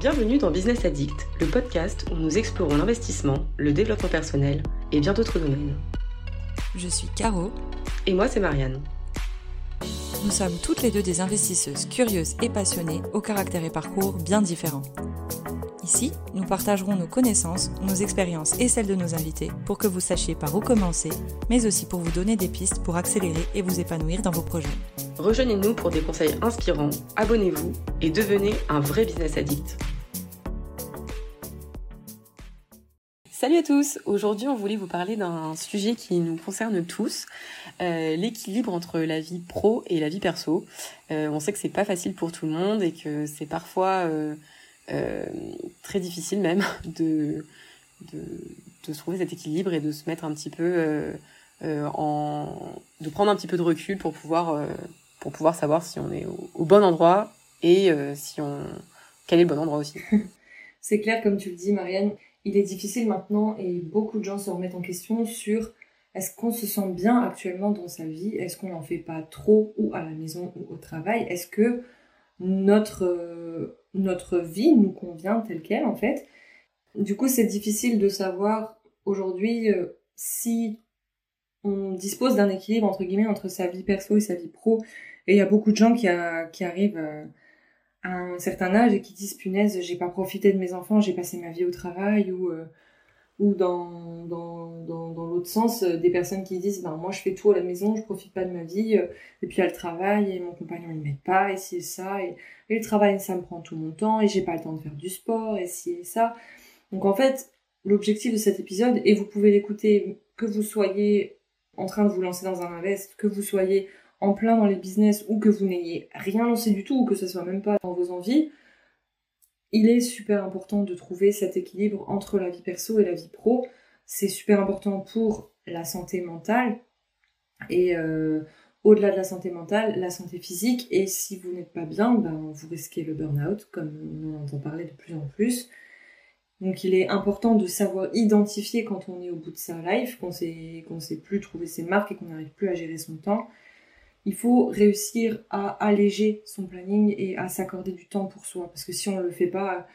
Bienvenue dans Business Addict, le podcast où nous explorons l'investissement, le développement personnel et bien d'autres domaines. Je suis Caro. Et moi, c'est Marianne. Nous sommes toutes les deux des investisseuses curieuses et passionnées, au caractère et parcours bien différents. Ici, nous partagerons nos connaissances, nos expériences et celles de nos invités pour que vous sachiez par où commencer, mais aussi pour vous donner des pistes pour accélérer et vous épanouir dans vos projets. Rejoignez-nous pour des conseils inspirants, abonnez-vous et devenez un vrai business addict. Salut à tous Aujourd'hui on voulait vous parler d'un sujet qui nous concerne tous, euh, l'équilibre entre la vie pro et la vie perso. Euh, on sait que c'est pas facile pour tout le monde et que c'est parfois euh, très difficile même de, de, de, trouver cet équilibre et de se mettre un petit peu en... de prendre un petit peu de recul pour pouvoir, pour pouvoir savoir si on est au, au bon endroit et si on... quel est le bon endroit aussi. c'est clair comme tu le dis Marianne, il est difficile maintenant et beaucoup de gens se remettent en question sur est-ce qu'on se sent bien actuellement dans sa vie? Est-ce qu'on n'en fait pas trop ou à la maison ou au travail? Est-ce que notre, euh, notre vie nous convient telle qu'elle en fait Du coup, c'est difficile de savoir aujourd'hui euh, si on dispose d'un équilibre entre guillemets entre sa vie perso et sa vie pro. Et il y a beaucoup de gens qui, qui arrivent... Euh, à un certain âge et qui disent punaise j'ai pas profité de mes enfants j'ai passé ma vie au travail ou ou dans dans, dans, l'autre sens euh, des personnes qui disent ben moi je fais tout à la maison je profite pas de ma vie euh, et puis il y a le travail et mon compagnon il m'aide pas et si et ça et, et, le travail ça me prend tout mon temps et j'ai pas le temps de faire du sport et si et ça. Donc en fait l'objectif de cet épisode et vous pouvez l'écouter que vous soyez en train de vous lancer dans un invest que vous soyez en plein dans les business ou que vous n'ayez rien lancé du tout ou que ce soit même pas dans vos envies, il est super important de trouver cet équilibre entre la vie perso et la vie pro. C'est super important pour la santé mentale et euh, au-delà de la santé mentale, la santé physique. Et si vous n'êtes pas bien, ben, vous risquez le burn-out, comme on entend parler de plus en plus. Donc il est important de savoir identifier quand on est au bout de sa life, qu'on sait, qu'on sait plus trouver ses marques et qu'on n'arrive plus à gérer son temps il faut réussir à alléger son planning et à s'accorder du temps pour soi. Parce que si on ne le fait pas,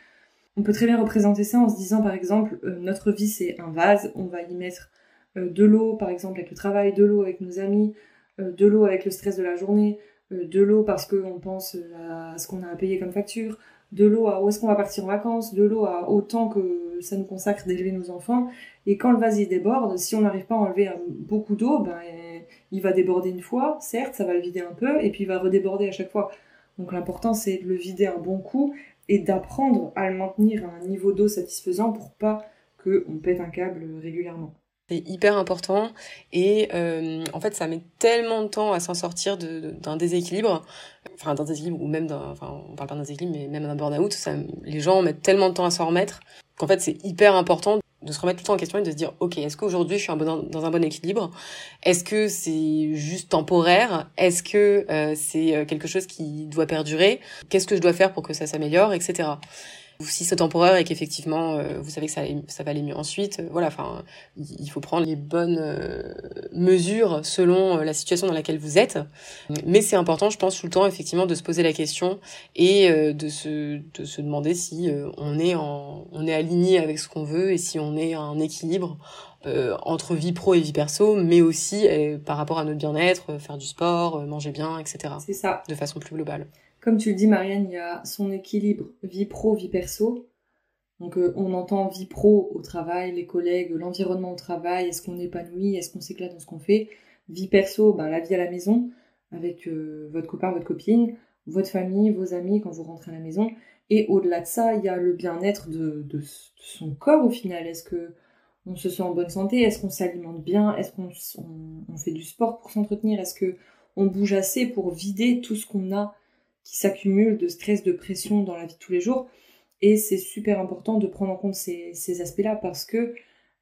on peut très bien représenter ça en se disant par exemple, euh, notre vie c'est un vase, on va y mettre euh, de l'eau par exemple avec le travail, de l'eau avec nos amis, euh, de l'eau avec le stress de la journée, de l'eau parce qu'on pense à ce qu'on a à payer comme facture, de l'eau à où est-ce qu'on va partir en vacances, de l'eau à autant que ça nous consacre d'élever nos enfants. Et quand le vase y déborde, si on n'arrive pas à enlever beaucoup d'eau, ben il va déborder une fois, certes, ça va le vider un peu, et puis il va redéborder à chaque fois. Donc l'important, c'est de le vider un bon coup et d'apprendre à le maintenir à un niveau d'eau satisfaisant pour pas qu'on pète un câble régulièrement. C'est hyper important et euh, en fait ça met tellement de temps à s'en sortir d'un déséquilibre, enfin d'un déséquilibre ou même d'un, enfin on parle pas d'un déséquilibre mais même d'un burn-out, les gens mettent tellement de temps à s'en remettre qu'en fait c'est hyper important de se remettre tout le temps en question et de se dire ok est-ce qu'aujourd'hui je suis dans un bon équilibre? Est-ce que c'est juste temporaire? Est-ce que euh, c'est euh, quelque chose qui doit perdurer? Qu'est-ce que je dois faire pour que ça s'améliore? Etc si c'est temporaire et qu'effectivement euh, vous savez que ça, ça va aller mieux ensuite, euh, voilà, enfin, il faut prendre les bonnes euh, mesures selon la situation dans laquelle vous êtes. Mais c'est important, je pense, tout le temps effectivement de se poser la question et de se de se demander si on est en on est aligné avec ce qu'on veut et si on est à un équilibre entre vie pro et vie perso, mais aussi par rapport à notre bien-être, faire du sport, manger bien, etc. C'est ça. De façon plus globale. Comme tu le dis, Marianne, il y a son équilibre vie pro, vie perso. Donc euh, on entend vie pro au travail, les collègues, l'environnement au travail, est-ce qu'on épanouit, est-ce qu'on s'éclate dans ce qu'on fait? Vie perso, ben, la vie à la maison, avec euh, votre copain, votre copine, votre famille, vos amis quand vous rentrez à la maison. Et au-delà de ça, il y a le bien-être de, son corps au final. Est-ce que on se sent en bonne santé? Est-ce qu'on s'alimente bien? Est-ce qu'on on, fait du sport pour s'entretenir? Est-ce que on bouge assez pour vider tout ce qu'on a qui s'accumulent de stress, de pression dans la vie de tous les jours. Et c'est super important de prendre en compte ces, aspects-là parce que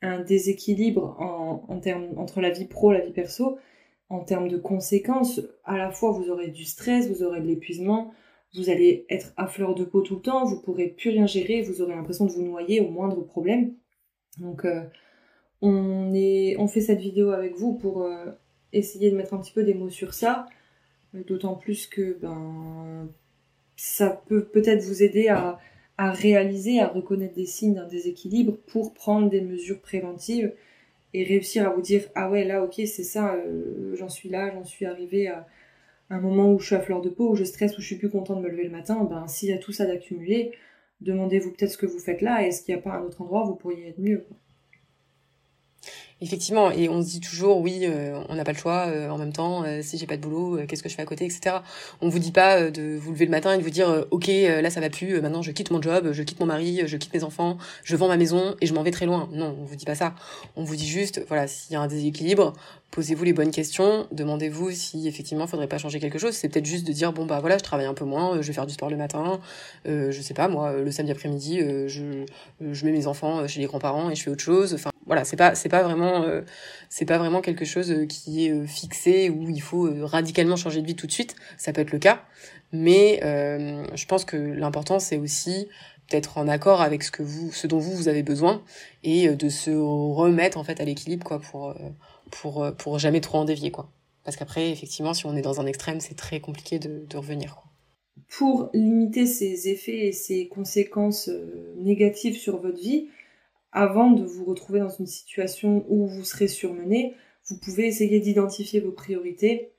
un déséquilibre en, termes, entre la vie pro la vie perso, en termes de conséquences, à la fois vous aurez du stress, vous aurez de l'épuisement, vous allez être à fleur de peau tout le temps, vous pourrez plus rien gérer, vous aurez l'impression de vous noyer au moindre problème. Donc euh, on fait cette vidéo avec vous pour euh, essayer de mettre un petit peu des mots sur ça, D'autant plus que ben, ça peut peut-être vous aider à, réaliser, à reconnaître des signes d'un déséquilibre pour prendre des mesures préventives et réussir à vous dire ah ouais là ok c'est ça euh, j'en suis là j'en suis arrivé à un moment où je suis à fleur de peau où je stresse où je suis plus content de me lever le matin ben s'il y a tout ça d'accumuler demandez-vous peut-être ce que vous faites là est-ce qu'il n'y a pas un autre endroit où vous pourriez être mieux Effectivement, et on se dit toujours oui, euh, on n'a pas le choix. Euh, en même temps, euh, si j'ai pas de boulot, qu'est-ce que je fais à côté, etc. On vous dit pas de vous lever le matin et de vous dire ok, là ça va plus, maintenant je quitte mon job, je quitte mon mari, je quitte mes enfants, je vends ma maison et je m'en vais très loin. Non, on vous dit pas ça. On vous dit juste voilà, s'il y a un déséquilibre, posez-vous les bonnes questions, demandez-vous si effectivement il faudrait pas changer quelque chose. C'est peut-être juste de dire bon bah voilà, je travaille un peu moins, je vais faire du sport le matin, je sais pas moi, le samedi après-midi, je je mets mes enfants chez les grands-parents et je fais autre chose. Voilà, c'est pas c'est pas vraiment euh, c'est pas vraiment quelque chose euh, qui est euh, fixé où il faut radicalement changer de vie tout de suite. Ça peut être le cas, mais je pense que l'important c'est aussi d'être en accord avec ce que vous ce dont vous vous avez besoin et de se remettre en fait à l'équilibre quoi pour pour pour jamais trop en dévier quoi. Parce qu'après effectivement si on est dans un extrême, c'est très compliqué de, de revenir quoi. Pour limiter ces effets et ces conséquences négatives sur votre vie, avant de vous retrouver dans une situation où vous serez surmené, vous pouvez essayer d'identifier vos priorités.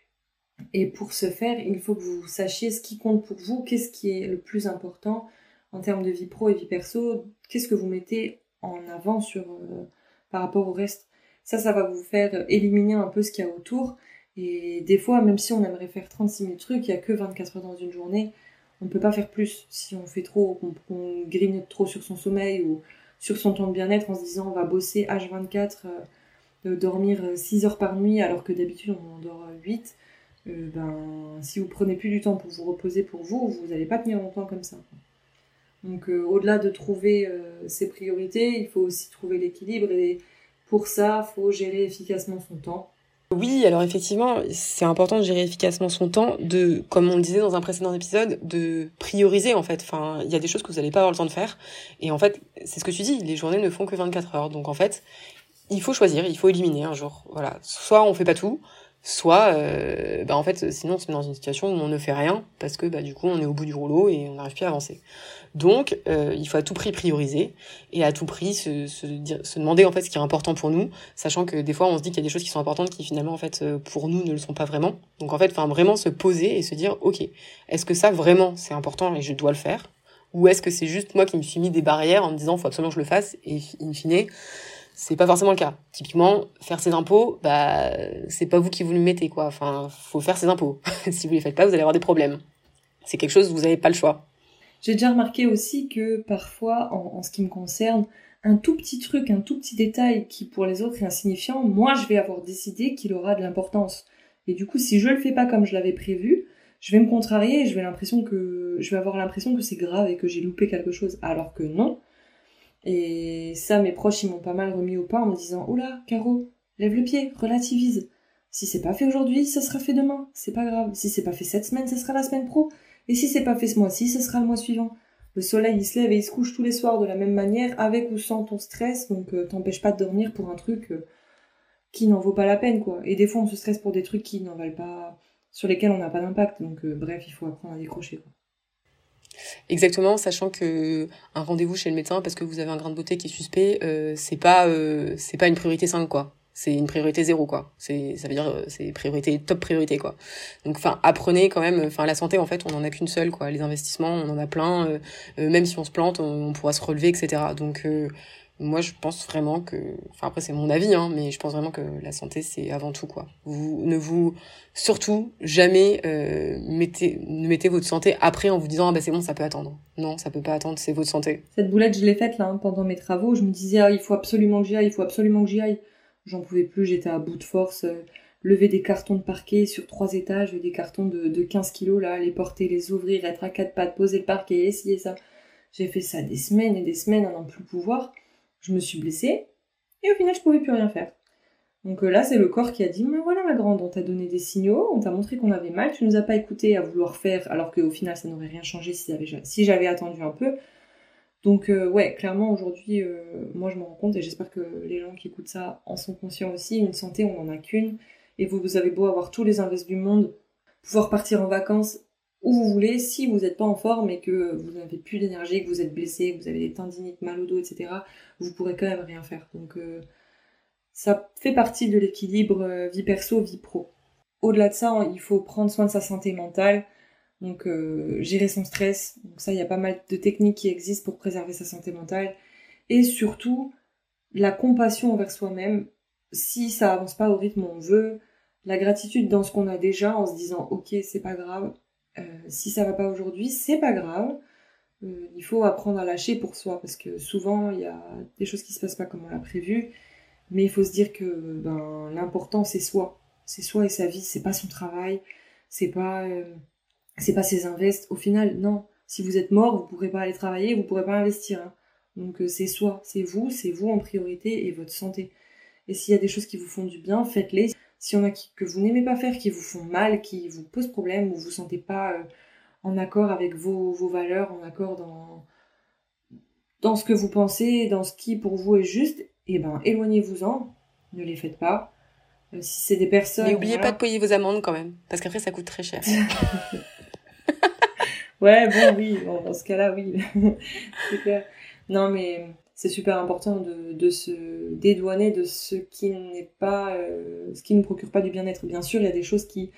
Et pour ce faire, il faut que vous sachiez ce qui compte pour vous, qu'est-ce qui est le plus important en termes de vie pro et vie perso, qu'est-ce que vous mettez en avant sur, euh, par rapport au reste. Ça, ça va vous faire éliminer un peu ce qu'il y a autour. Et des fois, même si on aimerait faire 36 000 trucs, il n'y a que 24 heures dans une journée. On ne peut pas faire plus. Si on fait trop, qu'on grignote trop sur son sommeil ou sur son temps de bien-être en se disant on va bosser H24, euh, dormir 6 heures par nuit alors que d'habitude on en dort 8, euh, ben, si vous prenez plus du temps pour vous reposer pour vous, vous n'allez pas tenir longtemps comme ça. Donc euh, au-delà de trouver ses priorités, il faut aussi trouver l'équilibre et pour ça, il faut gérer efficacement son temps. Oui, alors effectivement, c'est important de gérer efficacement son temps, de, comme on le disait dans un précédent épisode, de prioriser en fait. Enfin, il y a des choses que vous n'allez pas avoir le temps de faire. Et en fait, c'est ce que tu dis, les journées ne font que 24 heures. Donc en fait, il faut choisir, il faut éliminer un jour. Voilà. Soit on fait pas tout, soit euh, bah en fait sinon on se met dans une situation où on ne fait rien parce que bah du coup on est au bout du rouleau et on n'arrive plus à avancer. Donc euh, il faut à tout prix prioriser et à tout prix se, se, se, demander en fait ce qui est important pour nous, sachant que des fois on se dit qu'il y a des choses qui sont importantes qui finalement en fait euh, pour nous ne le sont pas vraiment. Donc en fait enfin vraiment se poser et se dire ok est-ce que ça vraiment c'est important et je dois le faire? Ou est-ce que c'est juste moi qui me suis mis des barrières en me disant faut absolument que je le fasse et in fine c'est pas forcément le cas. Typiquement, faire ses impôts, bah, c'est pas vous qui vous le mettez, quoi. Enfin, faut faire ses impôts. si vous les faites pas, vous allez avoir des problèmes. C'est quelque chose, vous n'avez pas le choix. J'ai déjà remarqué aussi que parfois, en, ce qui me concerne, un tout petit truc, un tout petit détail qui pour les autres est insignifiant, moi je vais avoir décidé qu'il aura de l'importance. Et du coup, si je le fais pas comme je l'avais prévu, je vais me contrarier et je vais l'impression que je vais avoir l'impression que c'est grave et que j'ai loupé quelque chose, alors que non. Et ça, mes proches, ils m'ont pas mal remis au pas en me disant Oula, Caro, lève le pied, relativise. Si c'est pas fait aujourd'hui, ça sera fait demain. C'est pas grave. Si c'est pas fait cette semaine, ça sera la semaine pro. Et si c'est pas fait ce mois-ci, ça sera le mois suivant. Le soleil, il se lève et il se couche tous les soirs de la même manière, avec ou sans ton stress, donc euh, t'empêche pas de dormir pour un truc euh, qui n'en vaut pas la peine, quoi. Et des fois, on se stresse pour des trucs qui n'en valent pas, sur lesquels on n'a pas d'impact. Donc, euh, bref, il faut apprendre à décrocher, quoi. Exactement, sachant que un rendez-vous chez le médecin parce que vous avez un grain de beauté qui est suspect, euh, c'est pas euh, c'est pas une priorité 5 quoi. C'est une priorité zéro quoi. C'est ça veut dire euh, c'est priorité top priorité quoi. Donc enfin apprenez quand même enfin la santé en fait, on en a qu'une seule quoi. Les investissements, on en a plein même si on se plante, on, pourra se relever etc. Donc moi je pense vraiment que enfin après c'est mon avis hein mais je pense vraiment que la santé c'est avant tout quoi vous ne vous surtout jamais euh, mettez ne mettez votre santé après en vous disant ah bah c'est bon ça peut attendre non ça peut pas attendre c'est votre santé cette boulette je l'ai faite là hein, pendant mes travaux je me disais ah il faut absolument que j'y aille il faut absolument que j'y aille j'en pouvais plus j'étais à bout de force euh, lever des cartons de parquet sur trois étages des cartons de, de 15 kilos là les porter les ouvrir être à quatre pattes poser le parquet essayer ça j'ai fait ça des semaines et des semaines à n'en plus pouvoir je me suis blessée, et au final, je pouvais plus rien faire. Donc euh, là, c'est le corps qui a dit, mais voilà ma grande, on t'a donné des signaux, on t'a montré qu'on avait mal, tu nous as pas écouté à vouloir faire, alors qu'au final, ça n'aurait rien changé si j'avais attendu un peu. Donc euh, ouais, clairement aujourd'hui, euh, moi je me rends compte et j'espère que les gens qui écoutent ça en sont conscients aussi. Une santé, on en a qu'une, et vous, vous avez beau avoir tous les invests du monde, pouvoir partir en vacances où vous voulez. Si vous n'êtes pas en forme et que vous n'avez plus d'énergie, que vous êtes blessé, que vous avez des tendinites, mal au dos, etc., vous pourrez quand même rien faire. Donc euh, ça fait partie de l'équilibre vie perso, vie pro. Au-delà de ça, il faut prendre soin de sa santé mentale, donc euh, gérer son stress. Donc ça, il y a pas mal de techniques qui existent pour préserver sa santé mentale. Et surtout, la compassion envers soi-même. Si ça avance pas au rythme on veut, la gratitude dans ce qu'on a déjà en se disant ok c'est pas grave, euh, si ça va pas aujourd'hui c'est pas grave. Euh, il faut apprendre à lâcher pour soi parce que souvent il y a des choses qui se passent pas comme on l'a prévu, mais il faut se dire que ben l'important c'est soi, c'est soi et sa vie, c'est pas son travail, c'est pas c'est pas ses invests. Au final non, si vous êtes mort vous pourrez pas aller travailler, vous pourrez pas investir. Hein. Donc c'est soi, c'est vous, c'est vous en priorité et votre santé. Et s'il y a des choses qui vous font du bien, faites-les si on a que vous n'aimez pas faire, qui vous font mal, qui vous posent problème, ou vous vous sentez pas euh, en accord avec vos, vos, valeurs, en accord dans, dans ce que vous pensez, dans ce qui pour vous est juste, et eh ben éloignez-vous-en, ne les faites pas. Euh, si c'est des personnes. Mais n'oubliez pas de payer vos amendes quand même, parce qu'après ça coûte très cher. ouais, bon, oui, dans ce cas-là, oui. c'est clair. Non, mais c'est super important de, se dédouaner de ce qui n'est pas, euh, ce qui ne procure pas du bien-être. Bien sûr, il y a des choses qui,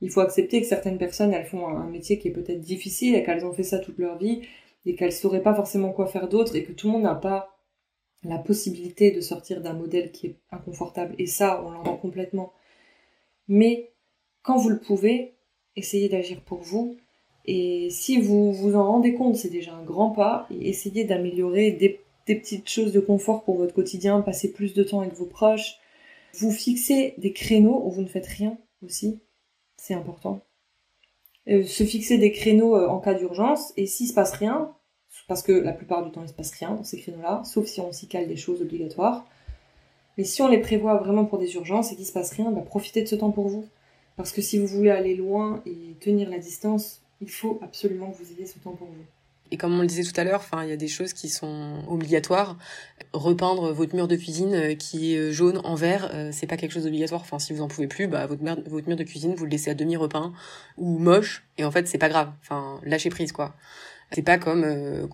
il faut accepter que certaines personnes, elles font un, métier qui est peut-être difficile et qu'elles ont fait ça toute leur vie et qu'elles sauraient pas forcément quoi faire d'autre et que tout le monde n'a pas la possibilité de sortir d'un modèle qui est inconfortable. Et ça, on l'entend complètement. Mais quand vous le pouvez, essayez d'agir pour vous. Et si vous vous en rendez compte, c'est déjà un grand pas. Et essayez d'améliorer des petites choses de confort pour votre quotidien, passer plus de temps avec vos proches. Vous fixez des créneaux où vous ne faites rien aussi, c'est important. Euh, se fixer des créneaux euh, en cas d'urgence, et s'il se passe rien, parce que la plupart du temps il se passe rien dans ces créneaux-là, sauf si on s'y cale des choses obligatoires. Mais si on les prévoit vraiment pour des urgences et qu'il se passe rien, bah profitez de ce temps pour vous. Parce que si vous voulez aller loin et tenir la distance, il faut absolument que vous ayez ce temps pour vous. Et comme on le disait tout à l'heure, enfin, il y a des choses qui sont obligatoires. Repeindre votre mur de cuisine euh, qui est euh, jaune en vert, euh, c'est pas quelque chose d'obligatoire. Enfin, si vous en pouvez plus, bah, votre, mur, votre mur de cuisine, vous le laissez à demi repeint ou moche. Et en fait, c'est pas grave. Enfin, lâchez prise, quoi. C'est pas comme,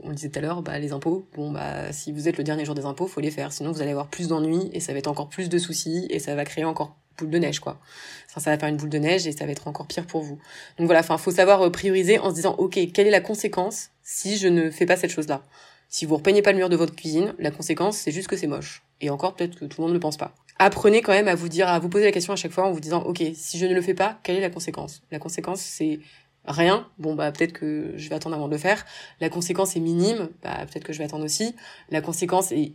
on le disait tout à l'heure, bah, les impôts. Bon, bah, si vous êtes le dernier jour des impôts, faut les faire. Sinon, vous allez avoir plus d'ennuis et ça va être encore plus de soucis et ça va créer encore boule de neige, quoi. ça va faire une boule de neige et ça va être encore pire pour vous. Donc voilà, enfin, faut savoir prioriser en se disant, ok, quelle est la conséquence si je ne fais pas cette chose-là? Si vous repeignez pas le mur de votre cuisine, la conséquence, c'est juste que c'est moche. Et encore, peut-être que tout le monde ne pense pas. Apprenez quand même à vous dire, à vous poser la question à chaque fois en vous disant, ok, si je ne le fais pas, quelle est la conséquence? La conséquence, c'est rien. Bon, bah, peut-être que je vais attendre avant de le faire. La conséquence est minime. Bah, peut-être que je vais attendre aussi. La conséquence est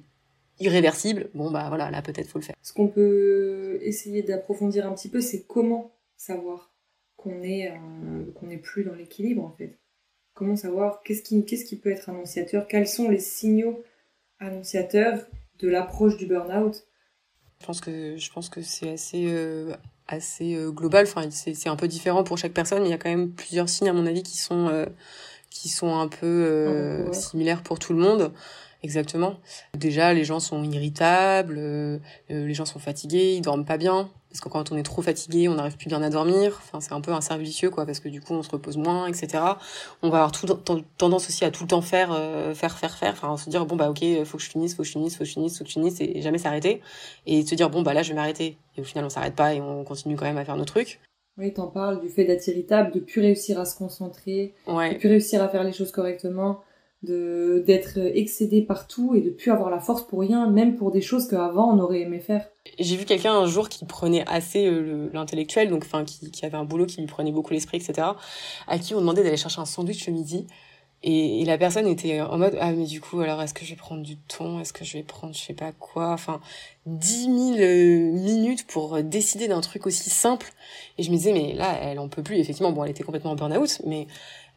irréversible. Bon, bah, voilà, là, peut-être faut le faire. Ce qu'on peut essayer d'approfondir un petit peu, c'est comment savoir qu'on est, euh, qu'on n'est plus dans l'équilibre, en fait. Comment savoir qu'est-ce qui, qu'est-ce qui peut être annonciateur? Quels sont les signaux annonciateurs de l'approche du burn-out? Je pense que, je pense que c'est assez, euh, assez euh, global. Enfin, c'est, un peu différent pour chaque personne. Il y a quand même plusieurs signes, à mon avis, qui sont, qui sont un peu similaires pour tout le monde. Exactement. Déjà, les gens sont irritables, les gens sont fatigués, ils dorment pas bien. Parce que quand on est trop fatigué, on n'arrive plus bien à dormir. Enfin, c'est un peu un cercle vicieux, quoi, parce que du coup, on se repose moins, etc. On va avoir tout, tendance aussi à tout le temps faire, euh, faire, faire, faire. Enfin, se dire, bon, bah, ok, faut que je finisse, faut que je finisse, faut que je finisse, faut que je finisse, et jamais s'arrêter. Et se dire, bon, bah, là, je vais m'arrêter. Et au final, on s'arrête pas et on continue quand même à faire nos trucs. Oui, t'en parles du fait d'être irritable, de plus réussir à se concentrer, de plus réussir à faire les choses correctement de d'être excédé partout et de plus avoir la force pour rien, même pour des choses qu'avant on aurait aimé faire. J'ai vu quelqu'un un jour qui prenait assez euh, l'intellectuel, donc enfin qui, qui avait un boulot qui lui prenait beaucoup l'esprit, etc. À qui on demandait d'aller chercher un sandwich le midi. Et, la personne était en mode ah mais du coup alors est-ce que je vais prendre du thon? Est-ce que je vais prendre je sais pas quoi? Enfin dix mille euh, minutes pour décider d'un truc aussi simple et je me disais mais là elle en peut plus effectivement bon elle était complètement en burn-out mais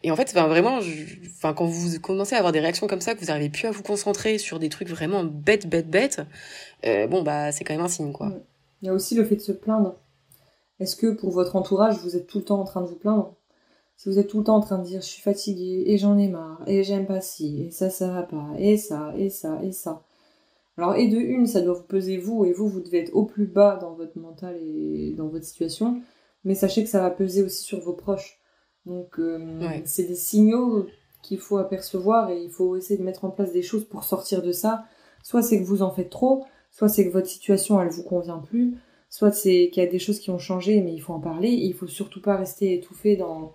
et en fait, enfin, vraiment, quand vous commencez à avoir des réactions comme ça, que vous n'arrivez plus à vous concentrer sur des trucs vraiment bêtes, bêtes, bêtes, euh, bon, bah, c'est quand même un signe, quoi. Il y a aussi le fait de se plaindre. Est-ce que pour votre entourage, vous êtes tout le temps en train de vous plaindre? Si vous êtes tout le temps en train de dire, je suis fatiguée, et j'en ai marre, et j'aime pas ci, et ça, ça va pas, et ça, et ça, et ça. Alors, et de une, ça doit vous peser vous, et vous, vous devez être au plus bas dans votre mental et dans votre situation, mais sachez que ça va peser aussi sur vos proches Donc, c'est des signaux qu'il faut apercevoir et il faut essayer de mettre en place des choses pour sortir de ça. Soit c'est que vous en faites trop, soit c'est que votre situation elle vous convient plus, soit c'est qu'il y a des choses qui ont changé mais il faut en parler. il faut surtout pas rester étouffé dans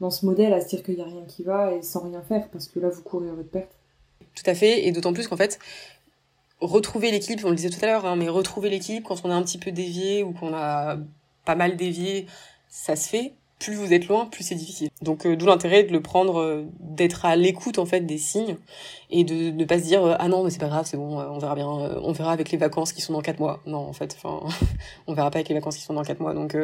dans ce modèle à se dire qu'il y a rien qui va et sans rien faire parce que là vous courez à votre perte. Tout à fait et d'autant plus qu'en fait retrouver l'équilibre, on le disait tout à l'heure, hein, mais retrouver l'équilibre quand on a un petit peu dévié ou qu'on a pas mal dévié, ça se fait plus vous êtes loin, plus c'est difficile. Donc euh, d'où l'intérêt de le prendre, euh, d'être à l'écoute en fait des signes et de ne pas se dire euh, ah non mais c'est pas grave, c'est bon, on verra bien, on verra avec les vacances qui sont dans quatre mois. Non en fait, enfin on verra pas avec les vacances qui sont dans quatre mois. Donc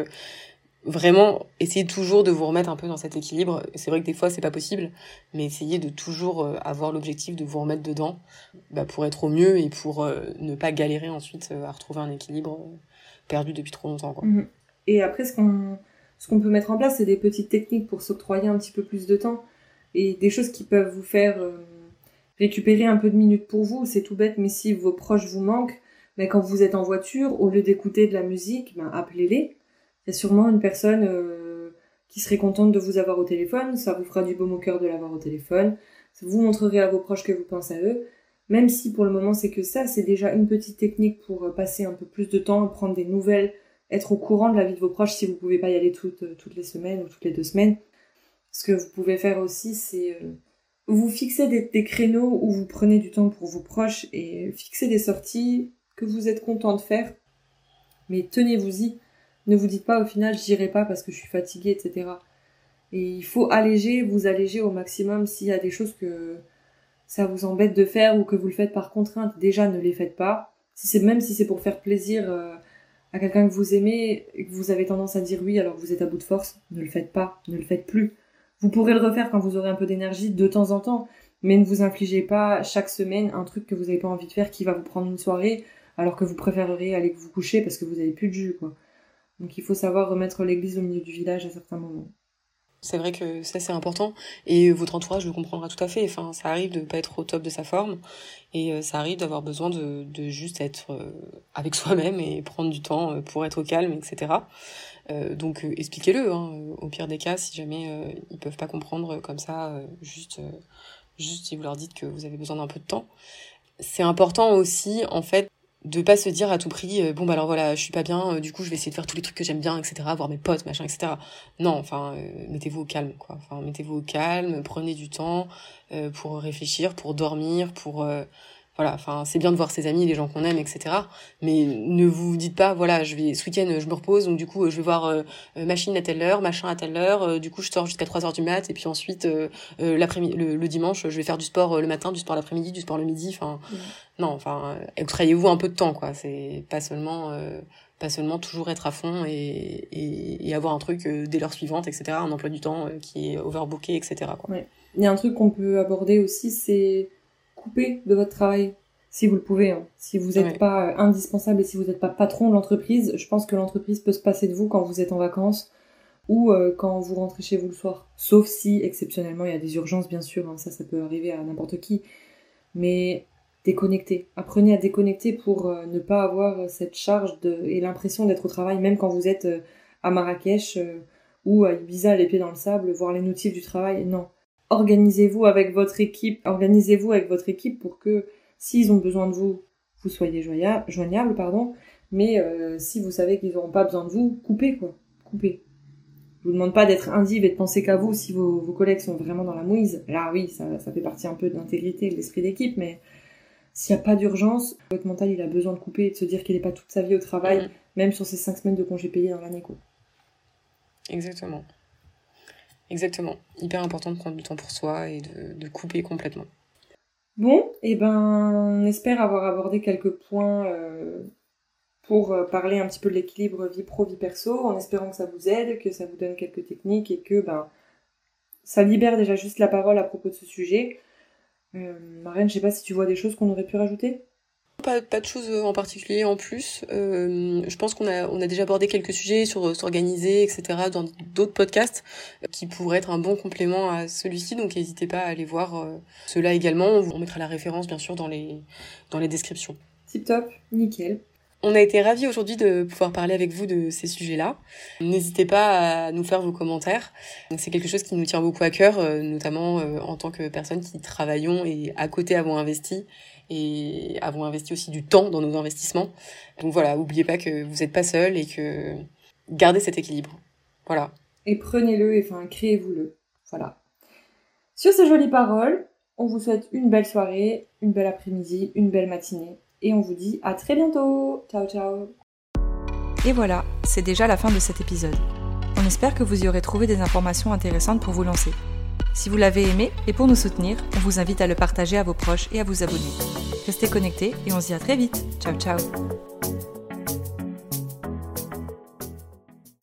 vraiment essayez toujours de vous remettre un peu dans cet équilibre. C'est vrai que des fois c'est pas possible, mais essayez de toujours avoir l'objectif de vous remettre dedans bah, pour être au mieux et pour ne pas galérer ensuite à retrouver un équilibre perdu depuis trop longtemps. Quoi. Mhm. Et après ce qu'on ce qu'on peut mettre en place, c'est des petites techniques pour s'octroyer un petit peu plus de temps et des choses qui peuvent vous faire euh, récupérer un peu de minutes pour vous. C'est tout bête, mais si vos proches vous manquent, ben, quand vous êtes en voiture, au lieu d'écouter de la musique, ben, appelez-les. Il y a sûrement une personne euh, qui serait contente de vous avoir au téléphone. Ça vous fera du baume au cœur de l'avoir au téléphone. Vous montrerez à vos proches que vous pensez à eux. Même si pour le moment c'est que ça, c'est déjà une petite technique pour euh, passer un peu plus de temps, prendre des nouvelles, être au courant de la vie de vos proches si vous pouvez pas y aller toutes, euh, toutes les semaines ou toutes les deux semaines. Ce que vous pouvez faire aussi, c'est euh, vous fixer des, créneaux où vous prenez du temps pour vos proches et fixer des sorties que vous êtes content de faire. Mais tenez-vous-y. Ne vous dites pas au final j'irai pas parce que je suis fatiguée, etc. Et il faut alléger, vous alléger au maximum s'il y a des choses que ça vous embête de faire ou que vous le faites par contrainte. Déjà ne les faites pas. Si c'est même si c'est pour faire plaisir euh, à quelqu'un que vous aimez et que vous avez tendance à dire oui alors que vous êtes à bout de force, ne le faites pas, ne le faites plus. Vous pourrez le refaire quand vous aurez un peu d'énergie de temps en temps, mais ne vous infligez pas chaque semaine un truc que vous n'avez pas envie de faire qui va vous prendre une soirée alors que vous préféreriez aller vous coucher parce que vous avez plus de jus quoi. Donc il faut savoir remettre l'église au milieu du village à certains moments. C'est vrai que ça c'est important et votre entourage le comprendra tout à fait. Enfin, ça arrive de ne pas être au top de sa forme et euh, ça arrive d'avoir besoin de, de juste être euh, avec soi-même et prendre du temps euh, pour être au calme, etc. donc expliquez-le. Hein, au pire des cas, si jamais ils peuvent pas comprendre comme ça, juste juste si vous leur dites que vous avez besoin d'un peu de temps. C'est important aussi en fait de pas se dire à tout prix euh, bon bah alors voilà je suis pas bien euh, du coup je vais essayer de faire tous les trucs que j'aime bien etc voir mes potes machin etc non enfin euh, mettez-vous au calme quoi. Enfin mettez-vous au calme prenez du temps pour réfléchir pour dormir pour voilà enfin c'est bien de voir ses amis les gens qu'on aime etc mais ne vous dites pas voilà je vais ce week-end je me repose donc du coup je vais voir machine à telle heure machin à telle heure du coup je sors jusqu'à 3 heures du mat et puis ensuite l'après-midi le, dimanche je vais faire du sport le matin du sport l'après-midi du sport le midi enfin non, enfin, octroyez-vous un peu de temps, quoi. C'est pas seulement, euh, pas seulement toujours être à fond et, et, avoir un truc euh, dès l'heure suivante, etc. Un emploi du temps euh, qui est overbooké, etc. Quoi. Il y a un truc qu'on peut aborder aussi, c'est couper de votre travail, si vous le pouvez. Hein. Si vous n'êtes pas indispensable et si vous n'êtes pas patron de l'entreprise, je pense que l'entreprise peut se passer de vous quand vous êtes en vacances ou quand vous rentrez chez vous le soir. Sauf si, exceptionnellement, il y a des urgences, bien sûr, hein. ça, ça peut arriver à n'importe qui. Mais déconnecter. Apprenez à déconnecter pour euh, ne pas avoir cette charge de, et l'impression d'être au travail, même quand vous êtes euh, à Marrakech euh, ou à Ibiza, les pieds dans le sable, voir les notifs du travail. Non. Organisez-vous avec votre équipe, organisez-vous avec votre équipe pour que s'ils ont besoin de vous, vous soyez joignable, joignable pardon. Mais si vous savez qu'ils n'auront pas besoin de vous, coupez quoi, coupez. Je vous demande pas d'être indive et de penser qu'à vous si vos, vos, collègues sont vraiment dans la mouise. Là oui, ça, ça fait partie un peu de l'intégrité, de l'esprit d'équipe, mais s'il n'y a pas d'urgence, votre mental, il a besoin de couper et de se dire qu'il n'est pas toute sa vie au travail, mm. même sur ces cinq semaines de congés payés dans l'année. Exactement. Exactement. Hyper important de prendre du temps pour soi et de, couper complètement. Bon, et eh ben, on espère avoir abordé quelques points euh, pour euh, parler un petit peu de l'équilibre vie pro, vie perso, en espérant que ça vous aide, que ça vous donne quelques techniques et que ben, ça libère déjà juste la parole à propos de ce sujet. Euh, Marianne, je sais pas si tu vois des choses qu'on aurait pu rajouter? Pas, de choses en particulier en plus. Euh, je pense qu'on a, on déjà abordé quelques sujets sur euh, s'organiser, etc. dans d'autres podcasts qui pourraient être un bon complément à celui-ci. Donc n'hésitez pas à aller voir cela également. On mettra la référence bien sûr dans les, dans les descriptions. Tip top, nickel. On a été ravis aujourd'hui de pouvoir parler avec vous de ces sujets-là. N'hésitez pas à nous faire vos commentaires. C'est quelque chose qui nous tient beaucoup à cœur, euh, notamment euh, en tant que personnes qui travaillons et à côté avons investi et avons investi aussi du temps dans nos investissements. Donc voilà, n'oubliez pas que vous n'êtes pas seul et que gardez cet équilibre. Voilà. Et prenez-le et enfin créez-vous-le. Voilà. Sur ces jolies paroles, on vous souhaite une belle soirée, une belle après-midi, une belle matinée et on vous dit à très bientôt. Ciao ciao. Et voilà, c'est déjà la fin de cet épisode. On espère que vous y aurez trouvé des informations intéressantes pour vous lancer. Si vous l'avez aimé et pour nous soutenir, on vous invite à le partager à vos proches et à vous abonner. Restez connectés et on se dit à très vite. Ciao ciao